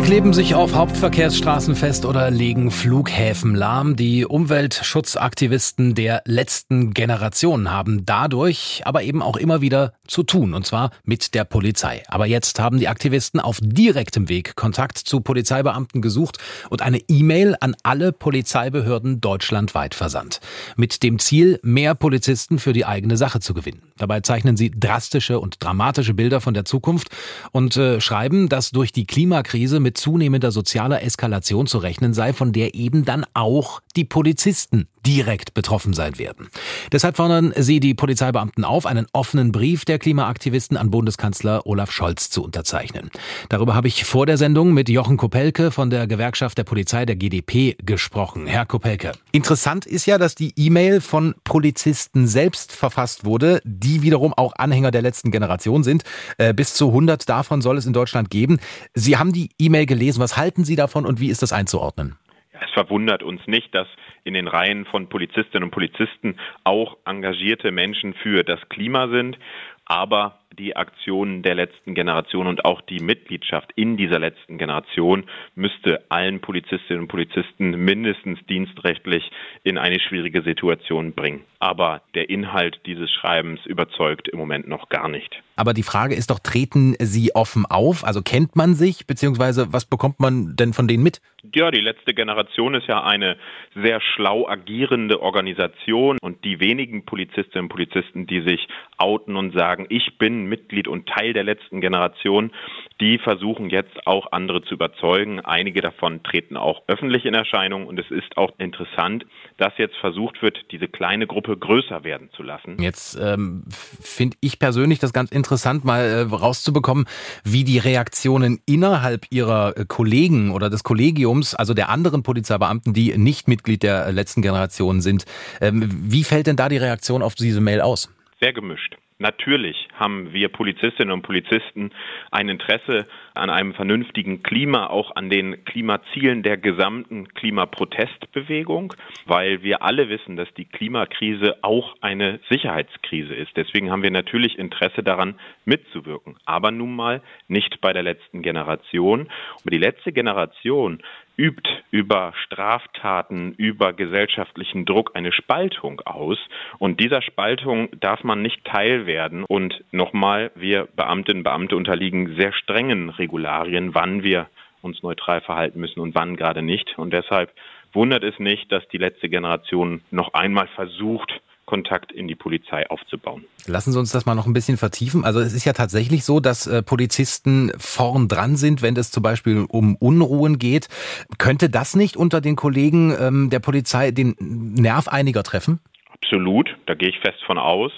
Sie kleben sich auf Hauptverkehrsstraßen fest oder legen Flughäfen lahm. Die Umweltschutzaktivisten der letzten Generation haben dadurch aber eben auch immer wieder zu tun, und zwar mit der Polizei. Aber jetzt haben die Aktivisten auf direktem Weg Kontakt zu Polizeibeamten gesucht und eine E-Mail an alle Polizeibehörden deutschlandweit versandt. Mit dem Ziel, mehr Polizisten für die eigene Sache zu gewinnen. Dabei zeichnen sie drastische und dramatische Bilder von der Zukunft und äh, schreiben, dass durch die Klimakrise mit zunehmender sozialer Eskalation zu rechnen sei, von der eben dann auch die Polizisten direkt betroffen sein werden. Deshalb fordern sie die Polizeibeamten auf, einen offenen Brief der Klimaaktivisten an Bundeskanzler Olaf Scholz zu unterzeichnen. Darüber habe ich vor der Sendung mit Jochen Kopelke von der Gewerkschaft der Polizei der GdP gesprochen. Herr Kopelke, interessant ist ja, dass die E-Mail von Polizisten selbst verfasst wurde, die wiederum auch Anhänger der letzten Generation sind. Äh, bis zu 100 davon soll es in Deutschland geben. Sie haben die E-Mail gelesen. Was halten Sie davon und wie ist das einzuordnen? Es verwundert uns nicht, dass in den Reihen von Polizistinnen und Polizisten auch engagierte Menschen für das Klima sind. Aber die Aktionen der letzten Generation und auch die Mitgliedschaft in dieser letzten Generation müsste allen Polizistinnen und Polizisten mindestens dienstrechtlich in eine schwierige Situation bringen. Aber der Inhalt dieses Schreibens überzeugt im Moment noch gar nicht. Aber die Frage ist doch, treten Sie offen auf? Also kennt man sich, beziehungsweise was bekommt man denn von denen mit? Ja, die letzte Generation ist ja eine sehr schlau agierende Organisation und die wenigen Polizistinnen und Polizisten, die sich outen und sagen, ich bin Mitglied und Teil der letzten Generation, die versuchen jetzt auch andere zu überzeugen. Einige davon treten auch öffentlich in Erscheinung und es ist auch interessant, dass jetzt versucht wird, diese kleine Gruppe größer werden zu lassen. Jetzt ähm, finde ich persönlich das ganz interessant, mal äh, rauszubekommen, wie die Reaktionen innerhalb ihrer äh, Kollegen oder des Kollegiums, also der anderen Polizeibeamten, die nicht Mitglied der letzten Generation sind, ähm, wie fällt denn da die Reaktion auf diese Mail aus? Sehr gemischt. Natürlich haben wir Polizistinnen und Polizisten ein Interesse an einem vernünftigen Klima, auch an den Klimazielen der gesamten Klimaprotestbewegung, weil wir alle wissen, dass die Klimakrise auch eine Sicherheitskrise ist. Deswegen haben wir natürlich Interesse daran, mitzuwirken, aber nun mal nicht bei der letzten Generation. Und die letzte Generation übt über Straftaten, über gesellschaftlichen Druck eine Spaltung aus. Und dieser Spaltung darf man nicht Teil werden. Und nochmal, wir Beamtinnen und Beamte unterliegen sehr strengen Regularien, wann wir uns neutral verhalten müssen und wann gerade nicht. Und deshalb wundert es nicht, dass die letzte Generation noch einmal versucht, Kontakt in die Polizei aufzubauen. Lassen Sie uns das mal noch ein bisschen vertiefen. Also es ist ja tatsächlich so, dass äh, Polizisten vorn dran sind, wenn es zum Beispiel um Unruhen geht. Könnte das nicht unter den Kollegen ähm, der Polizei den Nerv einiger treffen? Absolut, da gehe ich fest von aus.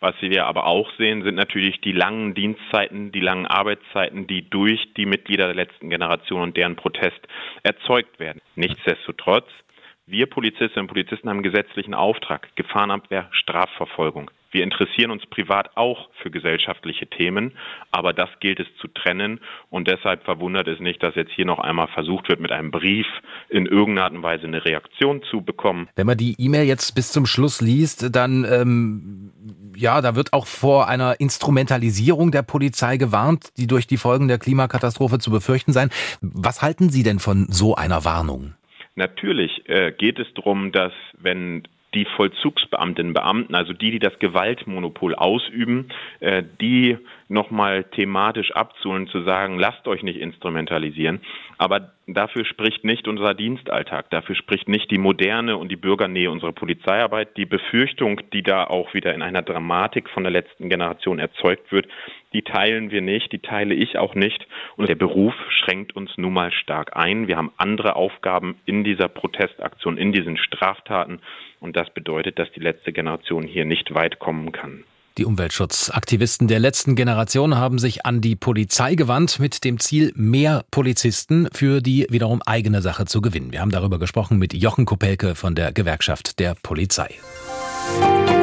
Was wir aber auch sehen, sind natürlich die langen Dienstzeiten, die langen Arbeitszeiten, die durch die Mitglieder der letzten Generation und deren Protest erzeugt werden. Nichtsdestotrotz wir Polizistinnen und Polizisten haben gesetzlichen Auftrag, Gefahrenabwehr, Strafverfolgung. Wir interessieren uns privat auch für gesellschaftliche Themen, aber das gilt es zu trennen und deshalb verwundert es nicht, dass jetzt hier noch einmal versucht wird, mit einem Brief in irgendeiner Art und Weise eine Reaktion zu bekommen. Wenn man die E-Mail jetzt bis zum Schluss liest, dann ähm, ja, da wird auch vor einer Instrumentalisierung der Polizei gewarnt, die durch die Folgen der Klimakatastrophe zu befürchten sein. Was halten Sie denn von so einer Warnung? Natürlich äh, geht es darum, dass wenn die Vollzugsbeamtinnen Beamten, also die, die das Gewaltmonopol ausüben, äh, die nochmal thematisch abzuholen, zu sagen, lasst euch nicht instrumentalisieren. Aber dafür spricht nicht unser Dienstalltag, dafür spricht nicht die Moderne und die Bürgernähe unserer Polizeiarbeit. Die Befürchtung, die da auch wieder in einer Dramatik von der letzten Generation erzeugt wird, die teilen wir nicht, die teile ich auch nicht. Und der Beruf schränkt uns nun mal stark ein. Wir haben andere Aufgaben in dieser Protestaktion, in diesen Straftaten. Und das bedeutet, dass die letzte Generation hier nicht weit kommen kann. Die Umweltschutzaktivisten der letzten Generation haben sich an die Polizei gewandt mit dem Ziel, mehr Polizisten für die wiederum eigene Sache zu gewinnen. Wir haben darüber gesprochen mit Jochen Kopelke von der Gewerkschaft der Polizei. Musik